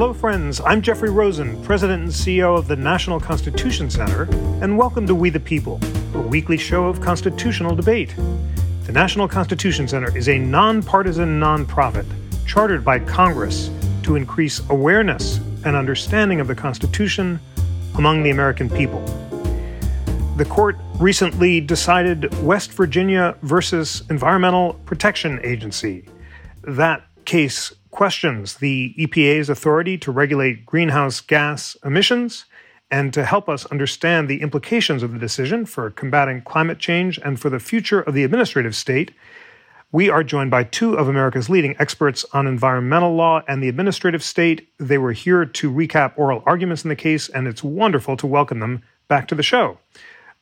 Hello, friends. I'm Jeffrey Rosen, President and CEO of the National Constitution Center, and welcome to We the People, a weekly show of constitutional debate. The National Constitution Center is a nonpartisan nonprofit chartered by Congress to increase awareness and understanding of the Constitution among the American people. The court recently decided West Virginia versus Environmental Protection Agency. That case questions the EPA's authority to regulate greenhouse gas emissions and to help us understand the implications of the decision for combating climate change and for the future of the administrative state. We are joined by two of America's leading experts on environmental law and the administrative state. They were here to recap oral arguments in the case, and it's wonderful to welcome them back to the show.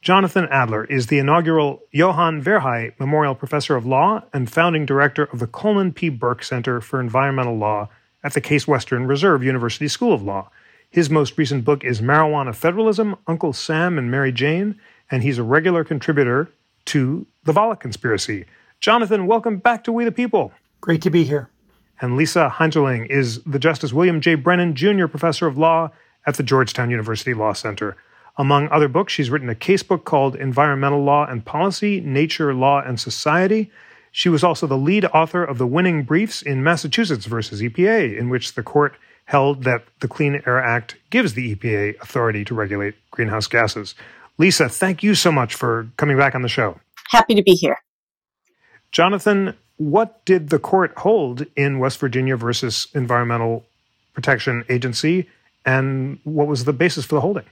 Jonathan Adler is the inaugural Johan Verheij Memorial Professor of Law and founding director of the Coleman P. Burke Center for Environmental Law at the Case Western Reserve University School of Law. His most recent book is Marijuana Federalism Uncle Sam and Mary Jane, and he's a regular contributor to The Volokh Conspiracy. Jonathan, welcome back to We the People. Great to be here. And Lisa Heinzerling is the Justice William J. Brennan Jr. Professor of Law at the Georgetown University Law Center. Among other books, she's written a casebook called Environmental Law and Policy Nature, Law, and Society. She was also the lead author of the winning briefs in Massachusetts versus EPA, in which the court held that the Clean Air Act gives the EPA authority to regulate greenhouse gases. Lisa, thank you so much for coming back on the show. Happy to be here. Jonathan, what did the court hold in West Virginia versus Environmental Protection Agency, and what was the basis for the holding?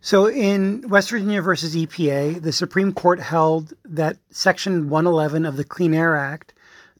So, in West Virginia versus EPA, the Supreme Court held that Section 111 of the Clean Air Act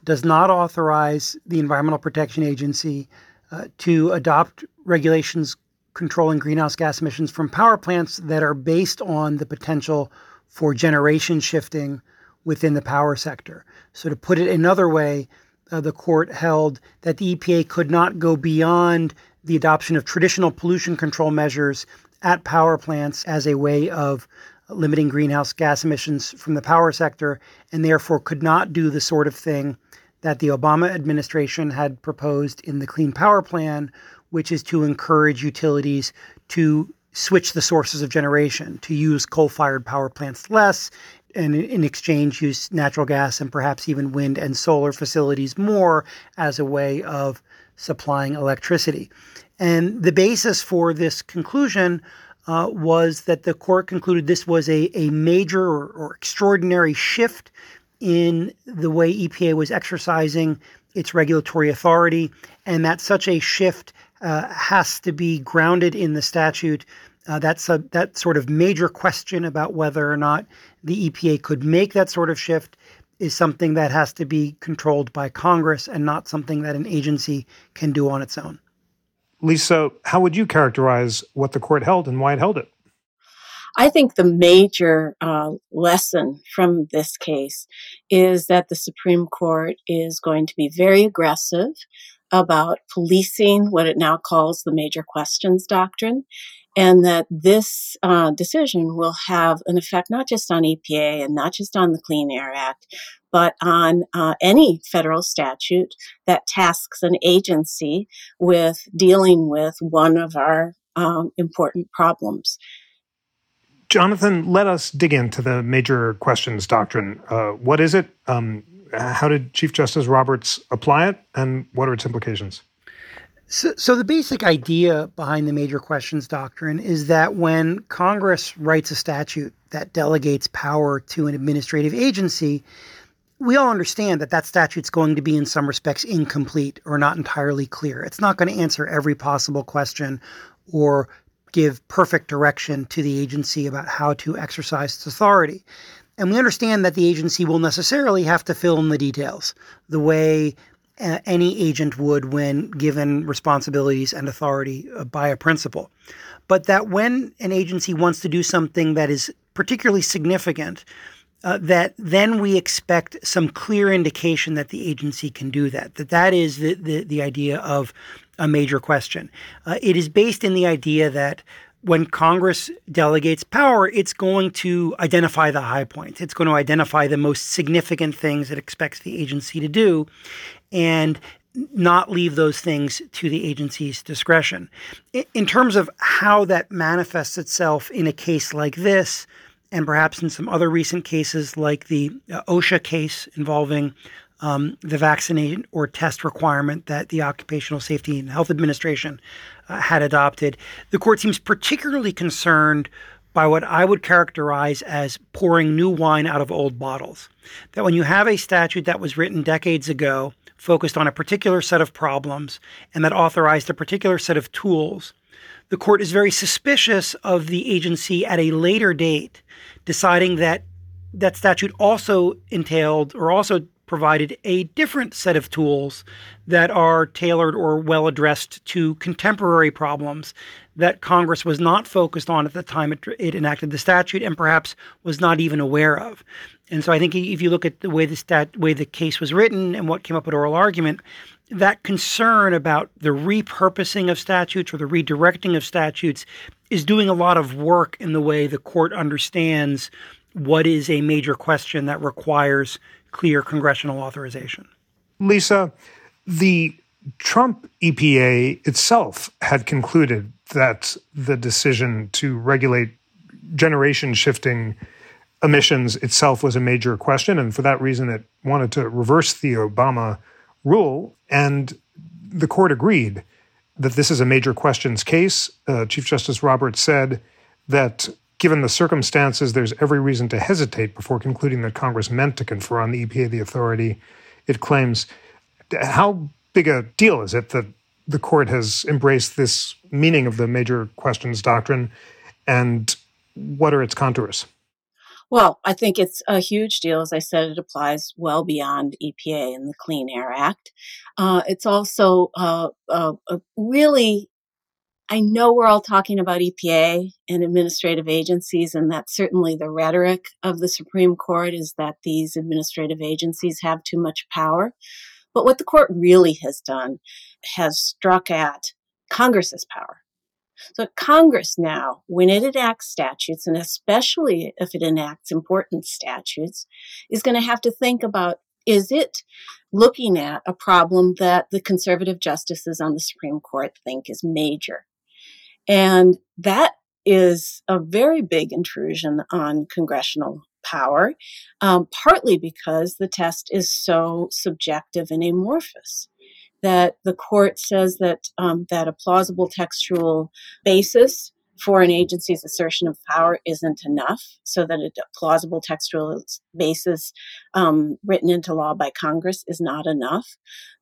does not authorize the Environmental Protection Agency uh, to adopt regulations controlling greenhouse gas emissions from power plants that are based on the potential for generation shifting within the power sector. So, to put it another way, uh, the court held that the EPA could not go beyond the adoption of traditional pollution control measures at power plants as a way of limiting greenhouse gas emissions from the power sector, and therefore could not do the sort of thing that the Obama administration had proposed in the Clean Power Plan, which is to encourage utilities to switch the sources of generation, to use coal fired power plants less, and in exchange use natural gas and perhaps even wind and solar facilities more as a way of supplying electricity. And the basis for this conclusion uh, was that the court concluded this was a, a major or, or extraordinary shift in the way EPA was exercising its regulatory authority, and that such a shift uh, has to be grounded in the statute. Uh, that's a that sort of major question about whether or not the EPA could make that sort of shift is something that has to be controlled by Congress and not something that an agency can do on its own. Lisa, how would you characterize what the court held and why it held it? I think the major uh, lesson from this case is that the Supreme Court is going to be very aggressive about policing what it now calls the major questions doctrine, and that this uh, decision will have an effect not just on EPA and not just on the Clean Air Act, but on uh, any federal statute that tasks an agency with dealing with one of our um, important problems. Jonathan, let us dig into the major questions doctrine. Uh, what is it? Um, how did Chief Justice Roberts apply it, and what are its implications? So, so, the basic idea behind the major questions doctrine is that when Congress writes a statute that delegates power to an administrative agency, we all understand that that statute's going to be in some respects incomplete or not entirely clear. It's not going to answer every possible question or give perfect direction to the agency about how to exercise its authority. And we understand that the agency will necessarily have to fill in the details the way uh, any agent would when given responsibilities and authority uh, by a principal. But that when an agency wants to do something that is particularly significant, uh, that then we expect some clear indication that the agency can do that. That that is the the, the idea of a major question. Uh, it is based in the idea that when Congress delegates power, it's going to identify the high points. It's going to identify the most significant things it expects the agency to do, and not leave those things to the agency's discretion. In terms of how that manifests itself in a case like this, and perhaps in some other recent cases like the uh, OSHA case involving um, the vaccinate or test requirement that the Occupational Safety and Health Administration uh, had adopted, the court seems particularly concerned by what I would characterize as pouring new wine out of old bottles. That when you have a statute that was written decades ago, focused on a particular set of problems, and that authorized a particular set of tools, the court is very suspicious of the agency at a later date deciding that that statute also entailed or also provided a different set of tools that are tailored or well addressed to contemporary problems that Congress was not focused on at the time it, it, enacted the statute and perhaps was not even aware of. And so I think if you look at the way the stat way the case was written and what came up at oral argument, that concern about the repurposing of statutes or the redirecting of statutes is doing a lot of work in the way the court understands what is a major question that requires clear congressional authorization. Lisa, the Trump EPA itself had concluded that the decision to regulate generation shifting emissions itself was a major question. And for that reason, it wanted to reverse the Obama rule. And the court agreed that this is a major questions case. Uh, Chief Justice Roberts said that given the circumstances, there's every reason to hesitate before concluding that Congress meant to confer on the EPA the authority it claims. How big a deal is it that the court has embraced this meaning of the major questions doctrine, and what are its contours? Well, I think it's a huge deal. As I said, it applies well beyond EPA and the Clean Air Act. Uh, it's also uh, uh, really I know we're all talking about EPA and administrative agencies, and that's certainly the rhetoric of the Supreme Court is that these administrative agencies have too much power. But what the court really has done has struck at Congress's power. So Congress now, when it enacts statutes, and especially if it enacts important statutes, is going to have to think about is it looking at a problem that the conservative justices on the Supreme Court think is major? And that is a very big intrusion on congressional power, um, partly because the test is so subjective and amorphous that the court says that um, that a plausible textual basis for an agency's assertion of power isn't enough, so that a plausible textual basis um, written into law by Congress is not enough.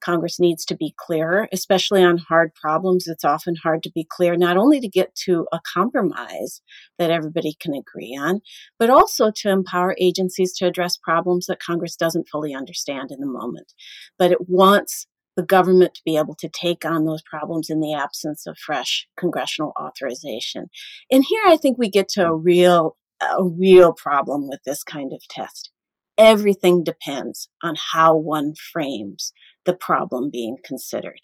Congress needs to be clearer, especially on hard problems. It's often hard to be clear, not only to get to a compromise that everybody can agree on, but also to empower agencies to address problems that Congress doesn't fully understand in the moment. But it wants the government to be able to take on those problems in the absence of fresh congressional authorization. And here I think we get to a real a real problem with this kind of test. Everything depends on how one frames the problem being considered.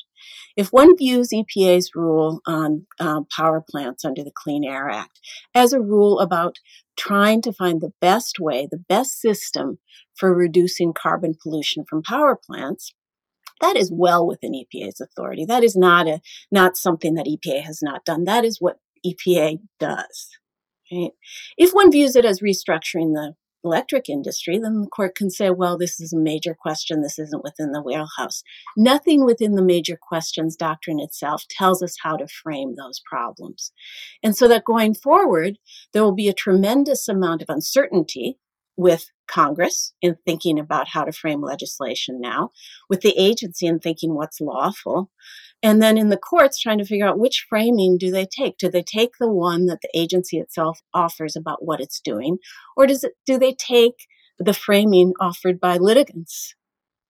If one views EPA's rule on uh, power plants under the Clean Air Act as a rule about trying to find the best way, the best system for reducing carbon pollution from power plants, that is well within EPA's authority. That is not a not something that EPA has not done. That is what EPA does. Right? If one views it as restructuring the electric industry, then the court can say, well, this is a major question. This isn't within the wheelhouse. Nothing within the major questions doctrine itself tells us how to frame those problems. And so that going forward, there will be a tremendous amount of uncertainty with Congress in thinking about how to frame legislation now, with the agency in thinking what's lawful, and then in the courts trying to figure out which framing do they take? Do they take the one that the agency itself offers about what it's doing, or does it do they take the framing offered by litigants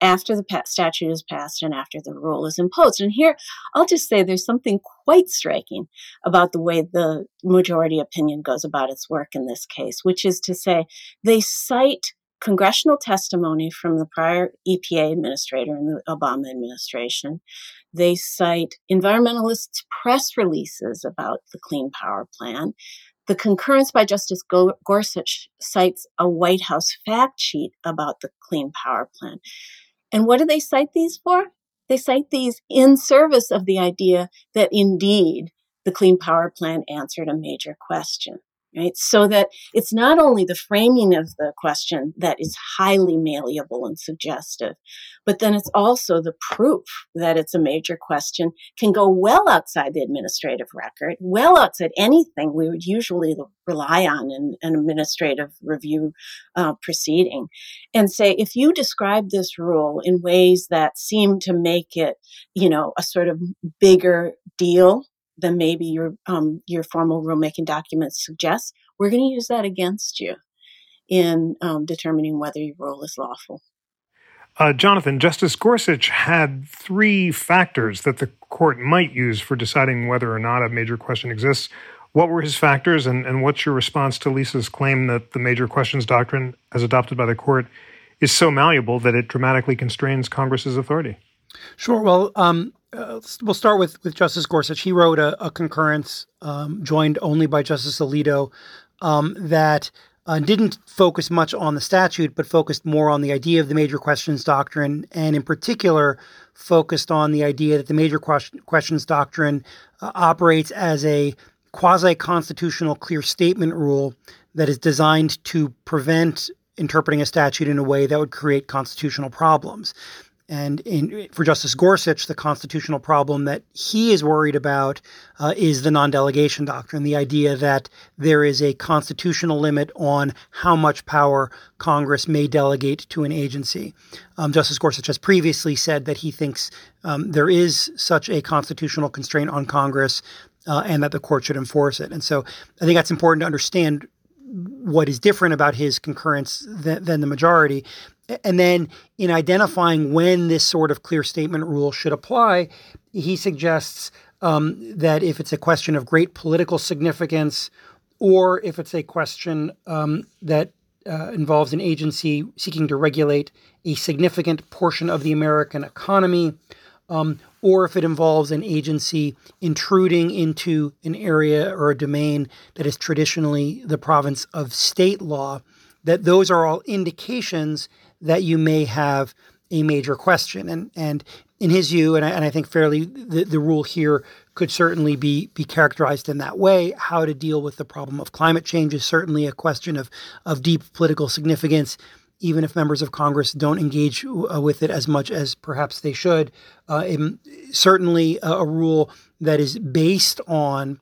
after the statute is passed and after the rule is imposed. And here, I'll just say there's something quite striking about the way the majority opinion goes about its work in this case, which is to say they cite congressional testimony from the prior EPA administrator in the Obama administration. They cite environmentalists' press releases about the Clean Power Plan. The concurrence by Justice Gorsuch cites a White House fact sheet about the Clean Power Plan. And what do they cite these for? they cite these in service of the idea that indeed the Clean Power Plan answered a major question right? So that it's not only the framing of the question that is highly malleable and suggestive, but then it's also the proof that it's a major question can go well outside the administrative record, well outside anything we would usually rely on in an administrative review uh, proceeding, and say if you describe this rule in ways that seem to make it, you know, a sort of bigger deal than maybe your um, your formal rulemaking documents suggest, we're going to use that against you in um, determining whether your rule is lawful. Uh, Jonathan, Justice Gorsuch had three factors that the court might use for deciding whether or not a major question exists. What were his factors, and, and what's your response to Lisa's claim that the major questions doctrine, as adopted by the court, is so malleable that it dramatically constrains Congress's authority? Sure. Well, um, uh, we'll start with with Justice Gorsuch. He wrote a, a concurrence um, joined only by Justice Alito um, that uh, didn't focus much on the statute, but focused more on the idea of the major questions doctrine, and in particular focused on the idea that the major question, questions doctrine uh, operates as a quasi constitutional clear statement rule that is designed to prevent interpreting a statute in a way that would create constitutional problems. And in, for Justice Gorsuch, the constitutional problem that he is worried about uh, is the non delegation doctrine, the idea that there is a constitutional limit on how much power Congress may delegate to an agency. Um, Justice Gorsuch has previously said that he thinks um, there is such a constitutional constraint on Congress uh, and that the court should enforce it. And so I think that's important to understand what is different about his concurrence than, than, the majority. And then in identifying when this sort of clear statement rule should apply, he suggests um, that if it's a question of great political significance or if it's a question um, that uh, involves an agency seeking to regulate a significant portion of the American economy, um, or if it involves an agency intruding into an area or a domain that is traditionally the province of state law, that those are all indications that you may have a major question. And and in his view, and I, and I think fairly, the, the rule here could certainly be be characterized in that way. How to deal with the problem of climate change is certainly a question of of deep political significance. Even if members of Congress don't engage uh, with it as much as perhaps they should, uh, certainly a, a, rule that is based on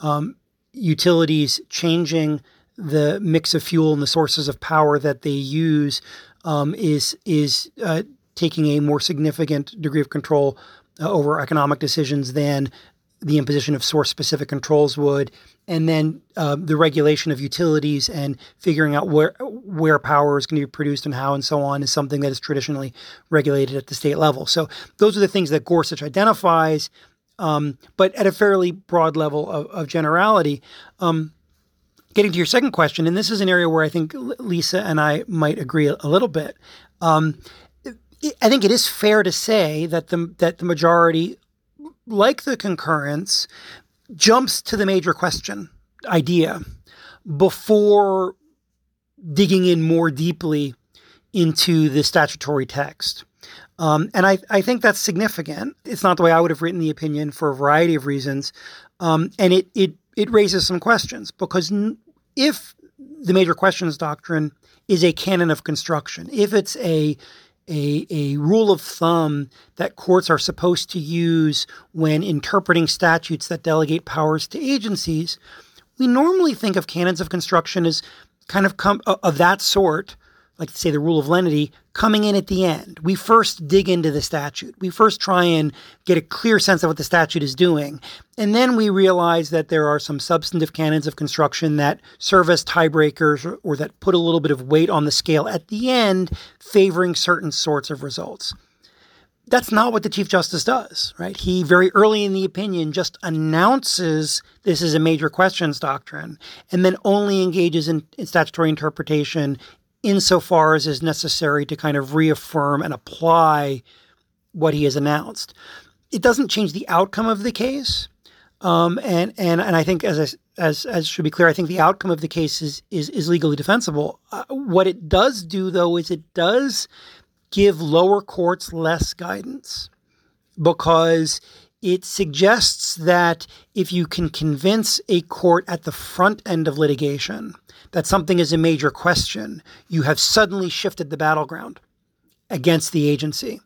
um, utilities changing the mix of fuel and the sources of power that they use um, is is uh, taking a more significant degree of control uh, over economic decisions than the imposition of source specific controls would, and then uh, the regulation of utilities and figuring out where where power is going to be produced and how and so on is something that is traditionally regulated at the state level. So those are the things that Gorsuch identifies, um, but at a fairly broad level of, of generality. Um, getting to your second question, and this is an area where I think Lisa and I might agree a little bit. Um, I think it is fair to say that the that the majority, like the concurrence, jumps to the major question idea before digging in more deeply into the statutory text. Um, and I, I think that's significant. It's not the way I would have written the opinion for a variety of reasons. Um, and it, it it raises some questions because if the major questions doctrine is a canon of construction, if it's a a, a rule of thumb that courts are supposed to use when interpreting statutes that delegate powers to agencies, we normally think of canons of construction as kind of come of that sort like to say the rule of lenity, coming in at the end. We first dig into the statute. We first try and get a clear sense of what the statute is doing. And then we realize that there are some substantive canons of construction that serve as tiebreakers or, or that put a little bit of weight on the scale at the end, favoring certain sorts of results. That's not what the Chief Justice does, right? He very early in the opinion just announces this is a major questions doctrine and then only engages in, in statutory interpretation insofar as is necessary to kind of reaffirm and apply what he has announced. It doesn't change the outcome of the case. Um, and, and, and I think, as, I, as, as should be clear, I think the outcome of the case is, is, is legally defensible. Uh, what it does do, though, is it does give lower courts less guidance. because it suggests that if you can convince a court at the front end of litigation that something is a major question, you have suddenly shifted the battleground against the agency.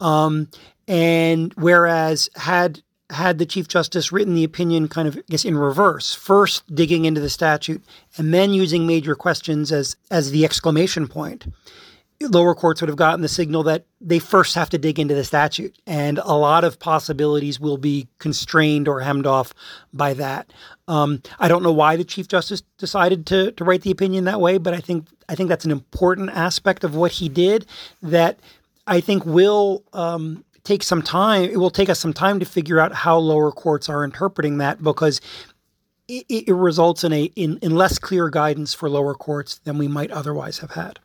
Um, and whereas had had the Chief Justice written the opinion kind of, I guess, in reverse, first digging into the statute and then using major questions as as the exclamation point, lower courts would have gotten the signal that they first have to dig into the statute, and a lot of possibilities will be constrained or hemmed off by that. Um, I don't know why the Chief Justice decided to to write the opinion that way, but I think I think that's an important aspect of what he did that I think will um, take some time. It will take us some time to figure out how lower courts are interpreting that because it, it results in a in, in less clear guidance for lower courts than we might otherwise have had.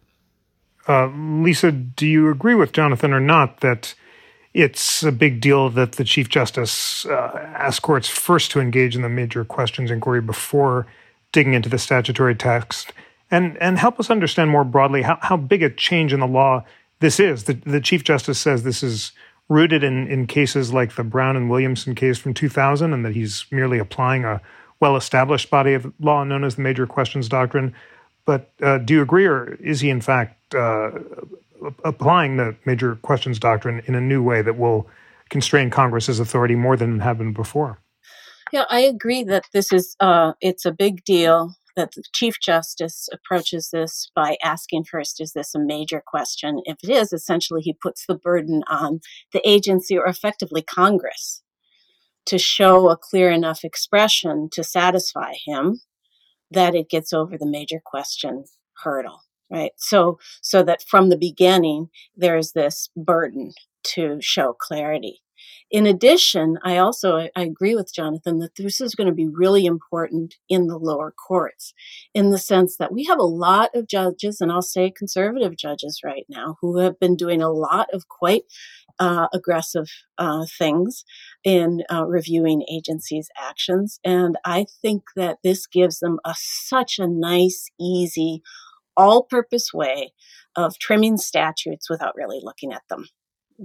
Uh, Lisa, do you agree with Jonathan or not that it's a big deal that the Chief Justice uh, ask courts first to engage in the major questions inquiry before digging into the statutory text? And, and help us understand more broadly how, how big a change in the law this is. The, the Chief Justice says this is rooted in, in cases like the Brown and Williamson case from 2000, and that he's merely applying a well established body of law known as the Major Questions Doctrine. But uh, do you agree, or is he in fact uh, applying the Major Questions Doctrine in a new way that will constrain Congress's authority more than it had been before? Yeah, I agree that this is uh, it's a big deal that the Chief Justice approaches this by asking first, is this a major question? If it is, essentially he puts the burden on the agency or effectively Congress to show a clear enough expression to satisfy him that it gets over the major question hurdle right? So so that from the beginning there's this burden to show clarity. In addition, I also I agree with Jonathan that this is going to be really important in the lower courts, in the sense that we have a lot of judges, and I'll say conservative judges right now, who have been doing a lot of quite uh, aggressive uh, things in uh, reviewing agencies' actions, and I think that this gives them a such a nice, easy, all-purpose way of trimming statutes without really looking at them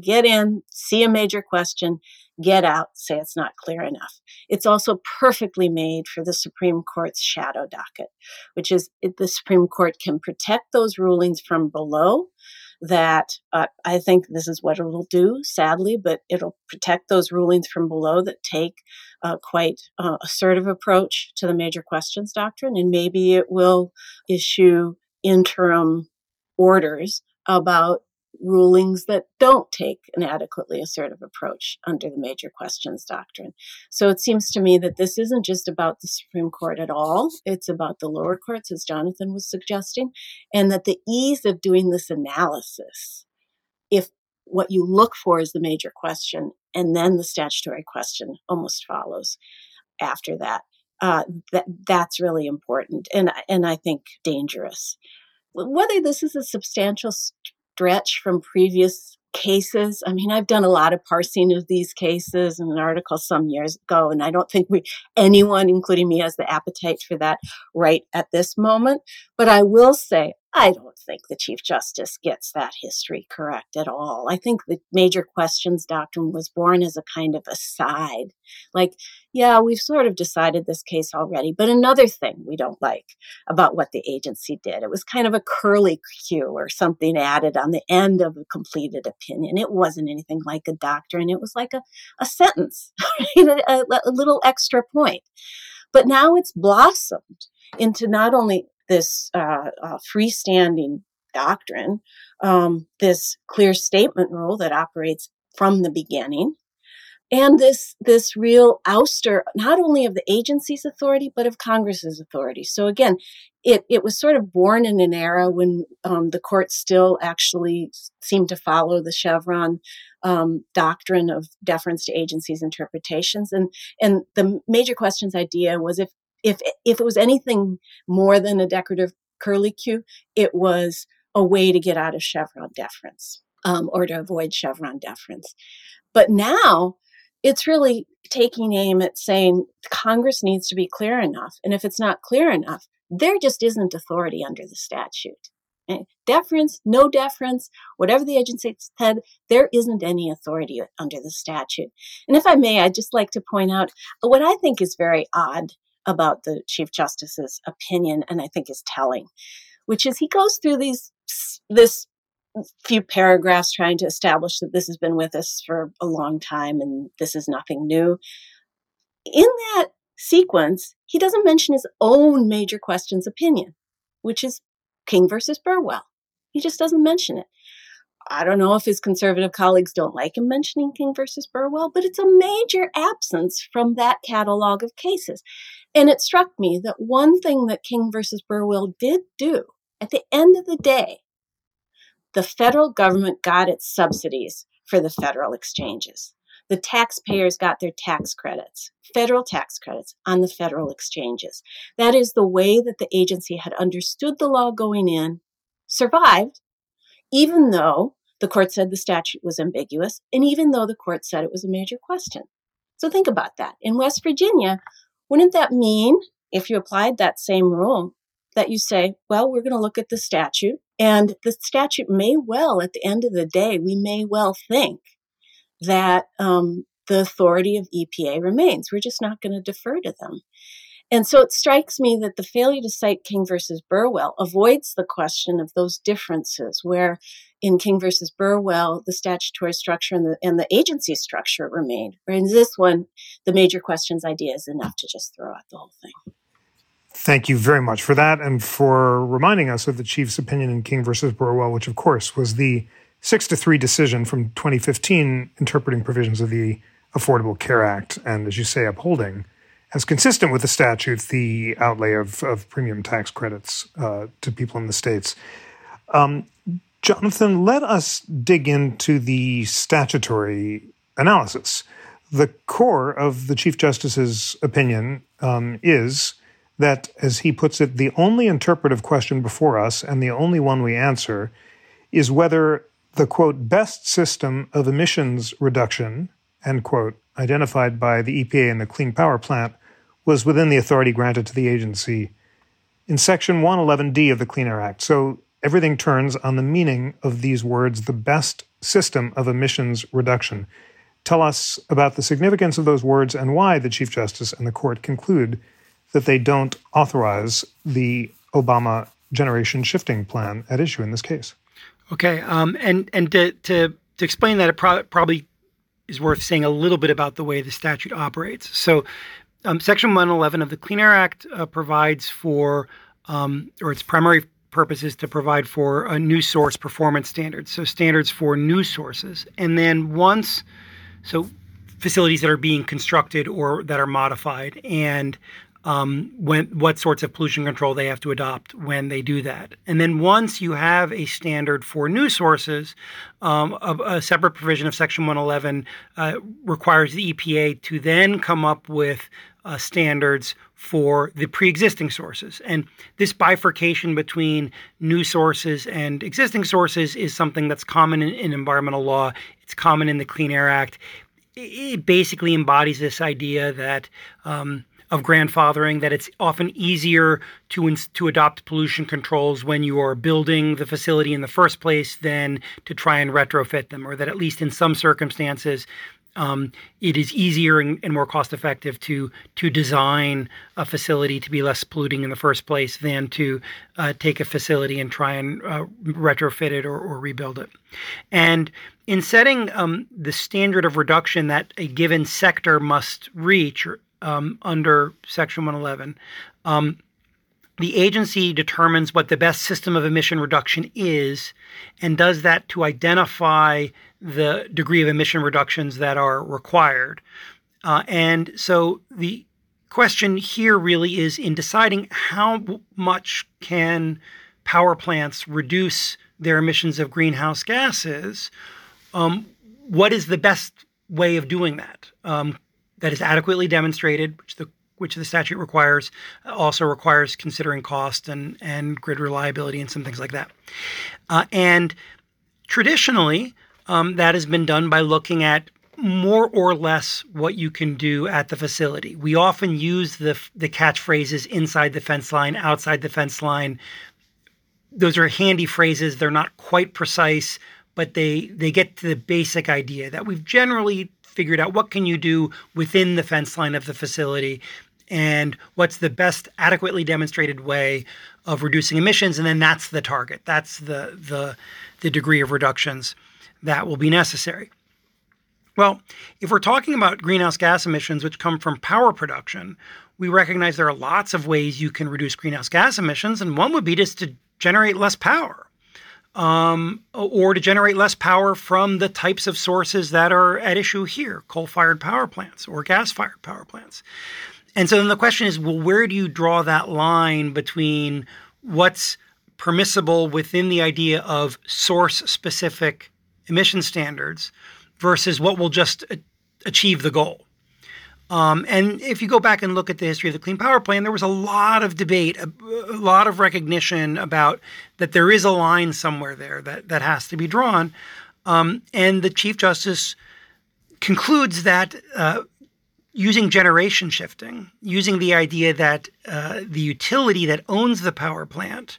get in, see a major question, get out, say it's not clear enough. It's also perfectly made for the Supreme Court's shadow docket, which is the Supreme Court can protect those rulings from below. That uh, I think this is what it'll do, sadly, but it'll protect those rulings from below that take uh, quite uh, assertive approach to the major questions doctrine, and maybe it will issue interim orders about rulings that don't take an adequately assertive approach under the major questions doctrine. So it seems to me that this isn't just about the Supreme Court at all, it's about the lower courts, as Jonathan was suggesting, and that the ease of doing this analysis, if what you look for is the major question and then the statutory question almost follows after that. Uh, that that's really important and and I think dangerous. Whether this is a substantial stretch from previous cases. I mean, I've done a lot of parsing of these cases in an article some years ago, and I don't think we anyone, including me, has the appetite for that right at this moment. But I will say, I don't think the Chief Justice gets that history correct at all. I think the major questions doctrine was born as a kind of aside. Like, yeah, we've sort of decided this case already, but another thing we don't like about what the agency did, it was kind of a curly cue or something added on the end of a completed opinion. It wasn't anything like a doctrine, it was like a, a sentence, a, a little extra point. But now it's blossomed into not only this uh, uh, freestanding doctrine, um, this clear statement rule that operates from the beginning, and this this real ouster not only of the agency's authority but of Congress's authority. So again, it it was sort of born in an era when um, the court still actually seemed to follow the Chevron um, doctrine of deference to agencies' interpretations, and and the major questions idea was if if if it was anything more than a decorative curly curlicue, it was a way to get out of Chevron deference um, or to avoid Chevron deference. But now it's really taking aim at saying Congress needs to be clear enough. And if it's not clear enough, there just isn't authority under the statute. Deference, no deference, whatever the agency said, there isn't any authority under the statute. And if I may, I'd just like to point out what I think is very odd about the Chief Justice's opinion, and I think is telling, which is he goes through these this few paragraphs trying to establish that this has been with us for a long time and this is nothing new. In that sequence, he doesn't mention his own major questions opinion, which is King versus Burwell. He just doesn't mention it. I don't know if his conservative colleagues don't like him mentioning King versus Burwell, but it's a major absence from that catalog of cases. And it struck me that one thing that King versus Burwell did do at the end of the day, the federal government got its subsidies for the federal exchanges. The taxpayers got their tax credits, federal tax credits on the federal exchanges. That is the way that the agency had understood the law going in, survived, even though the court said the statute was ambiguous, and even though the court said it was a major question. So think about that. In West Virginia, wouldn't that mean, if you applied that same rule, that you say, well, we're going to look at the statute, and the statute may well, at the end of the day, we may well think that um, the authority of EPA remains. We're just not going to defer to them. And so it strikes me that the failure to cite King versus Burwell avoids the question of those differences, where in King versus Burwell, the statutory structure and the, and the agency structure remained. Where in this one, the major questions idea is enough to just throw out the whole thing. Thank you very much for that and for reminding us of the Chief's opinion in King versus Burwell, which, of course, was the six to three decision from 2015 interpreting provisions of the Affordable Care Act and, as you say, upholding as consistent with the statute the outlay of, of premium tax credits uh, to people in the states. Um, Jonathan, let us dig into the statutory analysis. The core of the Chief Justice's opinion um, is that, as he puts it, the only interpretive question before us and the only one we answer is whether the quote, best system of emissions reduction, end quote, identified by the EPA and the Clean Power Plant was within the authority granted to the agency in Section 111D of the Clean Air Act. So everything turns on the meaning of these words, the best system of emissions reduction. Tell us about the significance of those words and why the Chief Justice and the court conclude that they don't authorize the Obama generation shifting plan at issue in this case. Okay, um, and and to, to to explain that, it pro- probably is worth saying a little bit about the way the statute operates. So, um, Section 111 of the Clean Air Act uh, provides for, um, or its primary purpose is to provide for a new source performance standards. So, standards for new sources, and then once, so facilities that are being constructed or that are modified, and um, when what sorts of pollution control they have to adopt when they do that. And then once you have a standard for new sources, um, a, a, separate provision of Section 111 uh, requires the EPA to then come up with uh, standards for the pre-existing sources. And this bifurcation between new sources and existing sources is something that's common in, in environmental law. It's common in the Clean Air Act. It basically embodies this idea that um, of grandfathering that it's often easier to ins- to adopt pollution controls when you are building the facility in the first place than to try and retrofit them, or that at least in some circumstances. Um, it is easier and, and, more cost effective to to design a facility to be less polluting in the first place than to uh, take a facility and try and uh, retrofit it or, or, rebuild it. And in setting um, the standard of reduction that a given sector must reach, um, under Section 111. The agency determines what the best system of emission reduction is and does that to identify the degree of emission reductions that are required. Uh, and so the question here really is in deciding how much can power plants reduce their emissions of greenhouse gases, um, what is the best way of doing that? Um, that is adequately demonstrated, which the which the statute requires, also requires considering cost and and grid reliability and some things like that. Uh, and traditionally, um, that has been done by looking at more or less what you can do at the facility. We often use the the catchphrases inside the fence line, outside the fence line, those are handy phrases. They're not quite precise, but they they get to the basic idea that we've generally figured out. What can you do within the fence line of the facility? And what's the best adequately demonstrated way of reducing emissions? And then that's the target. That's the the the degree of reductions that will be necessary. Well if we're talking about greenhouse gas emissions which come from power production we recognize there are lots of ways you can reduce greenhouse gas emissions. And one would be just to generate less power um, or to generate less power from the types of sources that are at issue here coal fired power plants or gas fired power plants. And so then the question is well, where do you draw that line between what's permissible within the idea of source specific emission standards versus what will just achieve the goal? Um, and if you go back and look at the history of the Clean Power Plan, there was a lot of debate, a, a, lot of recognition about that there is a line somewhere there that, that has to be drawn. Um, and the Chief Justice concludes that uh, using generation shifting, using the idea that uh, the utility that owns the power plant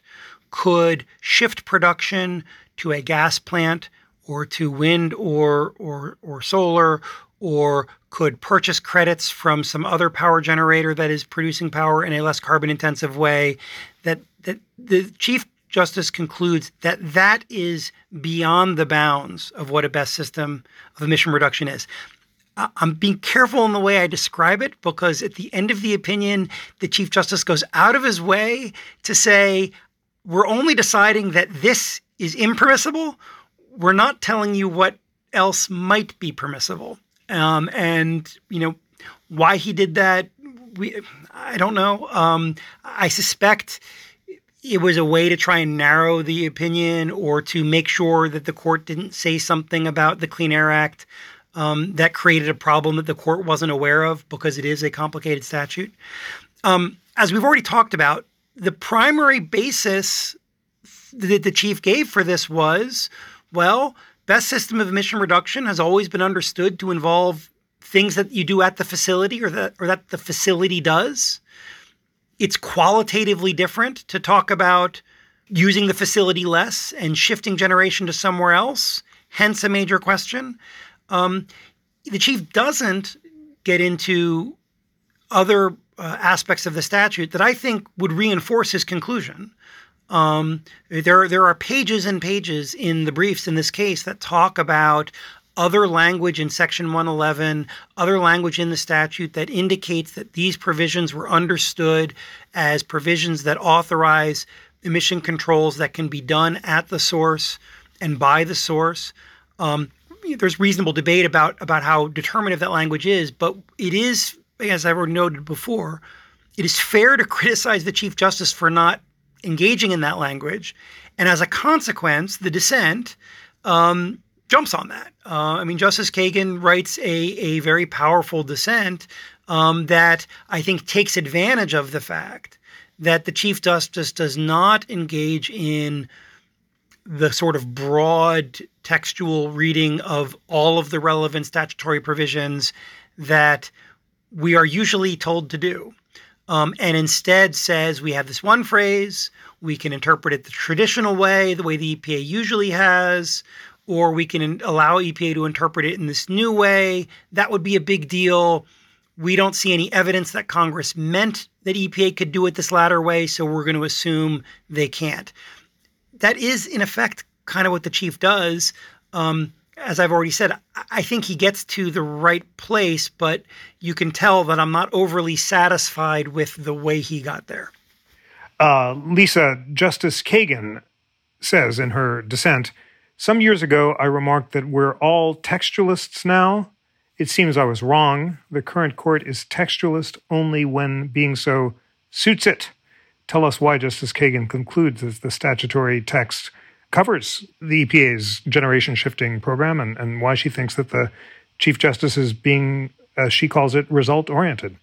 could shift production to a gas plant or to wind or or or solar or could purchase credits from some other power generator that is producing power in a less carbon intensive way that that the chief justice concludes that that is beyond the bounds of what a best system of emission reduction is I'm being careful in the way I describe it because at the end of the opinion, the Chief Justice goes out of his way to say, we're only deciding that this is impermissible. We're not telling you what else might be permissible. Um, and you know why he did that, we I don't know. Um, I suspect it was a way to try and narrow the opinion or to make sure that the court didn't say something about the Clean Air Act um, that created a problem that the court wasn't aware of because it is a complicated statute. Um, as we've already talked about, the primary basis that the chief gave for this was well, best system of emission reduction has always been understood to involve things that you do at the facility or that or that the facility does. It's qualitatively different to talk about using the facility less and shifting generation to somewhere else, hence a major question. Um, the chief doesn't get into other uh, aspects of the statute that I think would reinforce his conclusion. Um, there, there are pages and pages in the briefs in this case that talk about other language in Section 111, other language in the statute that indicates that these provisions were understood as provisions that authorize emission controls that can be done at the source and by the source. Um, there's reasonable debate about about how determinative that language is, but it is, as I noted before, it is fair to criticize the Chief Justice for not engaging in that language. And as a consequence, the dissent um, jumps on that. Uh, I mean, Justice Kagan writes a, a very powerful dissent um, that I think takes advantage of the fact that the Chief Justice does not engage in the sort of broad textual reading of all of the relevant statutory provisions that we are usually told to do um, and instead says we have this one phrase, we can interpret it the traditional way, the way the EPA usually has, or we can allow EPA to interpret it in this new way. That would be a big deal. We don't see any evidence that Congress meant that EPA could do it this latter way, so we're going to assume they can't. That is, in effect, kind of what the chief does. Um, as I've already said, I think he gets to the right place, but you can tell that I'm not overly satisfied with the way he got there. Uh, Lisa, Justice Kagan says in her dissent Some years ago, I remarked that we're all textualists now. It seems I was wrong. The current court is textualist only when being so suits it. Tell us why Justice Kagan concludes that the statutory text covers the EPA's generation shifting program and, and why she thinks that the Chief Justice is being, as she calls it, result oriented.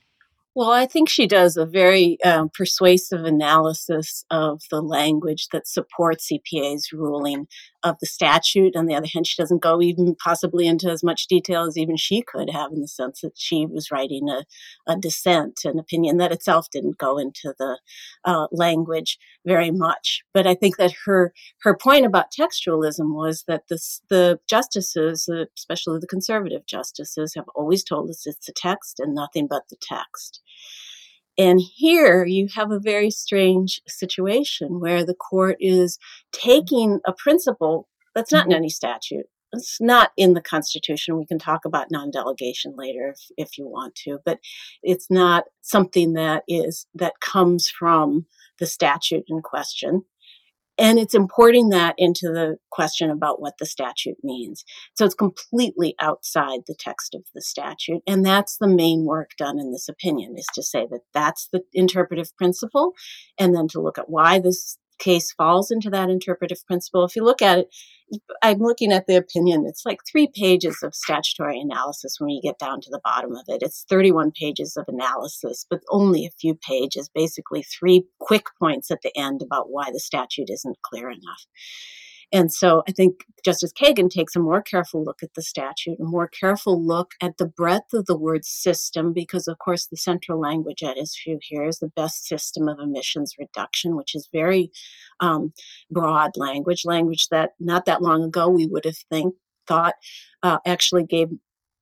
Well, I think she does a very um, persuasive analysis of the language that supports EPA's ruling of the statute. On the other hand, she doesn't go even possibly into as much detail as even she could have in the sense that she was writing a, a dissent, an opinion that itself didn't go into the uh, language very much. But I think that her her point about textualism was that this, the justices, especially the conservative justices, have always told us it's the text and nothing but the text. And here you have a very strange situation where the court is taking a principle that's not in mm-hmm. any statute. It's not in the Constitution. We can talk about non delegation later if, if you want to, but it's not something that is that comes from the statute in question. And it's importing that into the question about what the statute means. So it's completely outside the text of the statute. And that's the main work done in this opinion is to say that that's the interpretive principle and then to look at why this case falls into that interpretive principle. If you look at it, I'm looking at the opinion. It's like three pages of statutory analysis when you get down to the bottom of it. It's 31 pages of analysis, but only a few pages, basically three quick points at the end about why the statute isn't clear enough. And so I think Justice Kagan takes a more careful look at the statute, a more careful look at the breadth of the word system, because of course the central language at issue here is the best system of emissions reduction, which is very um, broad language, language that not that long ago we would have think thought uh, actually gave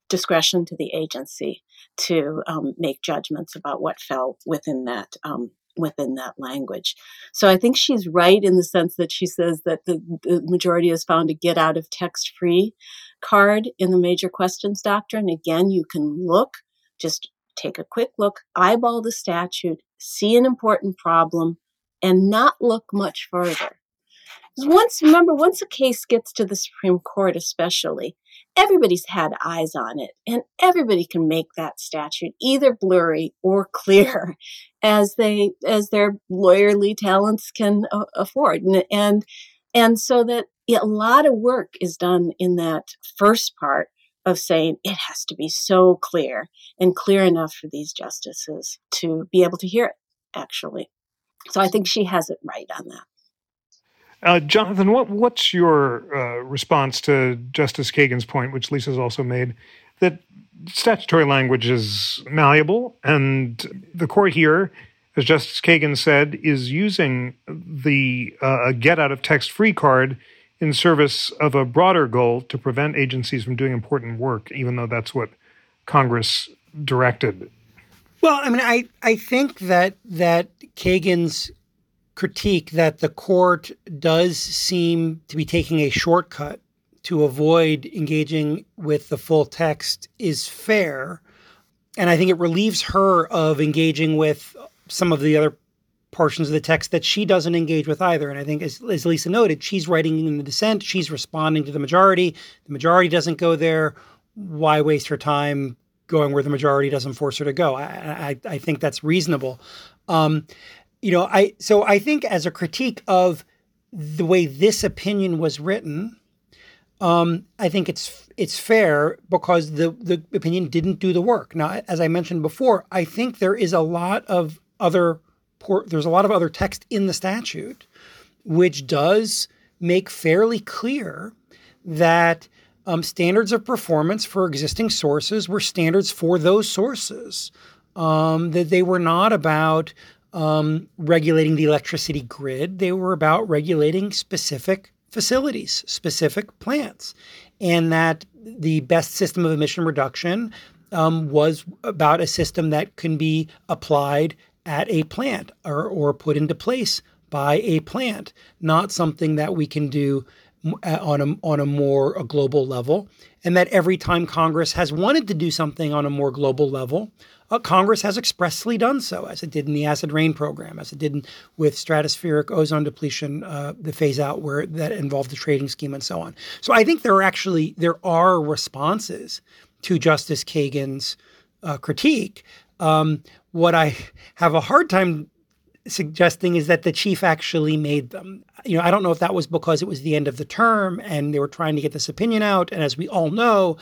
discretion to the agency to um, make judgments about what fell within that um, within that language. So I think she's right in the sense that she says that the, the majority has found a get out of text free card in the major questions doctrine. Again, you can look, just take a quick look, eyeball the statute, see an important problem, and not look much further. Once, remember, once a case gets to the Supreme Court, especially, everybody's had eyes on it and everybody can make that statute either blurry or clear as they as their lawyerly talents can uh, afford. And, and and so that a lot of work is done in that first part of saying it has to be so clear and clear enough for these justices to be able to hear it actually. So i think she has it right on that uh, Jonathan, what, what's your uh, response to Justice Kagan's point, which Lisa's also made, that statutory language is malleable, and the court here, as Justice Kagan said, is using the uh, get out of text free card in service of a broader goal to prevent agencies from doing important work, even though that's what Congress directed. Well, I mean, I, I think that that Kagan's critique that the court does seem to be taking a shortcut to avoid engaging with the full text is fair. And I think it relieves her of engaging with some of the other portions of the text that she doesn't engage with either. And I think, as, as Lisa noted, she's writing in the dissent, she's responding to the majority. The majority doesn't go there. Why waste her time going where the majority doesn't force her to go? I, I, I think that's reasonable. Um, you know, I so I think as a critique of the way this opinion was written, um, I think it's it's fair because the the opinion didn't do the work. Now, as I mentioned before, I think there is a lot of other there's a lot of other text in the statute which does make fairly clear that um, standards of performance for existing sources were standards for those sources. Um, that they were not about um, regulating the electricity grid. They were about regulating specific facilities, specific plants, and that the best system of emission reduction um, was about a system that can be applied at a plant or, or put into place by a plant, not something that we can do on a, on a more a global level. And that every time Congress has wanted to do something on a more global level, uh, Congress has expressly done so, as it did in the acid rain program, as it did in, with stratospheric ozone depletion, uh, the phase out where that involved the trading scheme and so on. So I think there are actually there are responses to Justice Kagan's uh, critique. Um, what I have a hard time suggesting is that the chief actually made them. You know, I don't know if that was because it was the end of the term and they were trying to get this opinion out. And as we all know,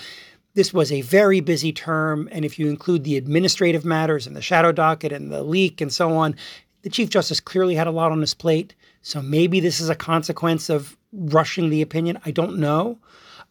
this was a very busy term. And if you include the administrative matters and the shadow docket and the leak and so on, the Chief Justice clearly had a lot on his plate. So maybe this is a consequence of rushing the opinion. I don't know.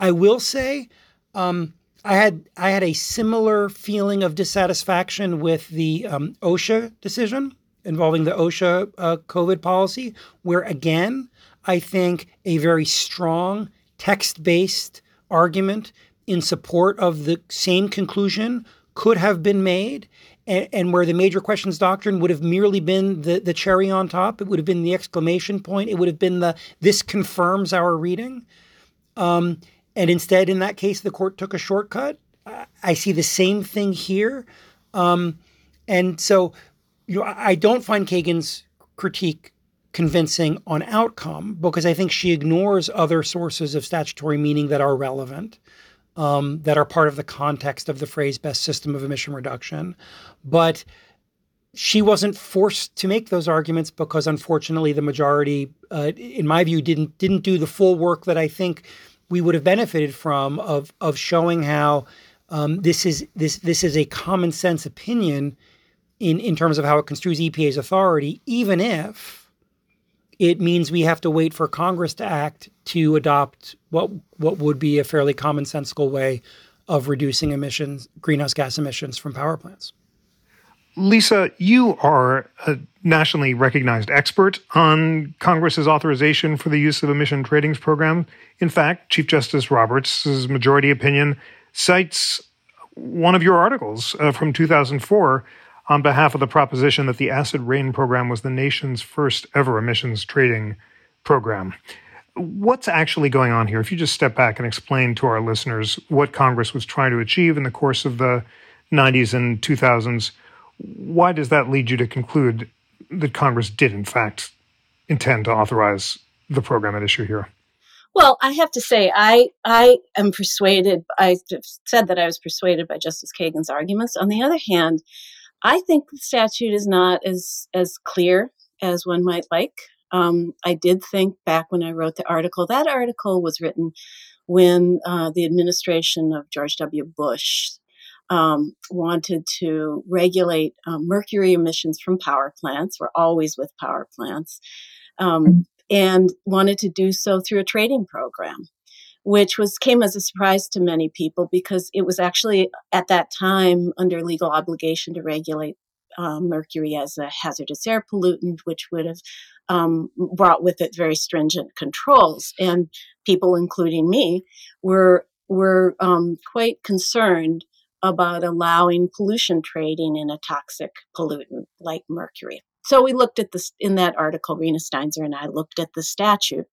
I will say, um, I had I had a similar feeling of dissatisfaction with the um, OSHA decision involving the OSHA uh, COVID policy, where again I think a very strong text based argument in support of the same conclusion could have been made. And, and, where the major questions doctrine would have merely been the, the cherry on top, it would have been the exclamation point, it would have been the this confirms our reading. Um, and instead, in that case, the court took a shortcut. I see the same thing here. Um, and so, you know, I don't find Kagan's critique convincing on outcome because I think she ignores other sources of statutory meaning that are relevant, um, that are part of the context of the phrase best system of emission reduction. But she wasn't forced to make those arguments because unfortunately the majority, uh, in my view, didn't didn't do the full work that I think we would have benefited from of of showing how um, this is this this is a common sense opinion in in terms of how it construes EPA's authority, even if it means we have to wait for Congress to act to adopt what what would be a fairly commonsensical way of reducing emissions, greenhouse gas emissions from power plants. Lisa, you are a nationally recognized expert on Congress's authorization for the use of emission tradings program. In fact, Chief Justice Roberts' majority opinion cites one of your articles uh, from 2004 on behalf of the proposition that the acid rain program was the nation's first ever emissions trading program. What's actually going on here? If you just step back and explain to our listeners what Congress was trying to achieve in the course of the 90s and 2000s why does that lead you to conclude that Congress did, in fact, intend to authorize the program at issue here? Well, I have to say, I I am persuaded. I said that I was persuaded by Justice Kagan's arguments. On the other hand, I think the statute is not as as clear as one might like. Um, I did think back when I wrote the article. That article was written when uh, the administration of George W. Bush um, wanted to regulate um, mercury emissions from power plants. We're always with power plants. Um, and wanted to do so through a trading program, which was came as a surprise to many people because it was actually at that time under legal obligation to regulate uh, mercury as a hazardous air pollutant, which would have um, brought with it very stringent controls. And people, including me, were were um, quite concerned about allowing pollution trading in a toxic pollutant like mercury. So we looked at this in that article, Rena Steinzor and I looked at the statute.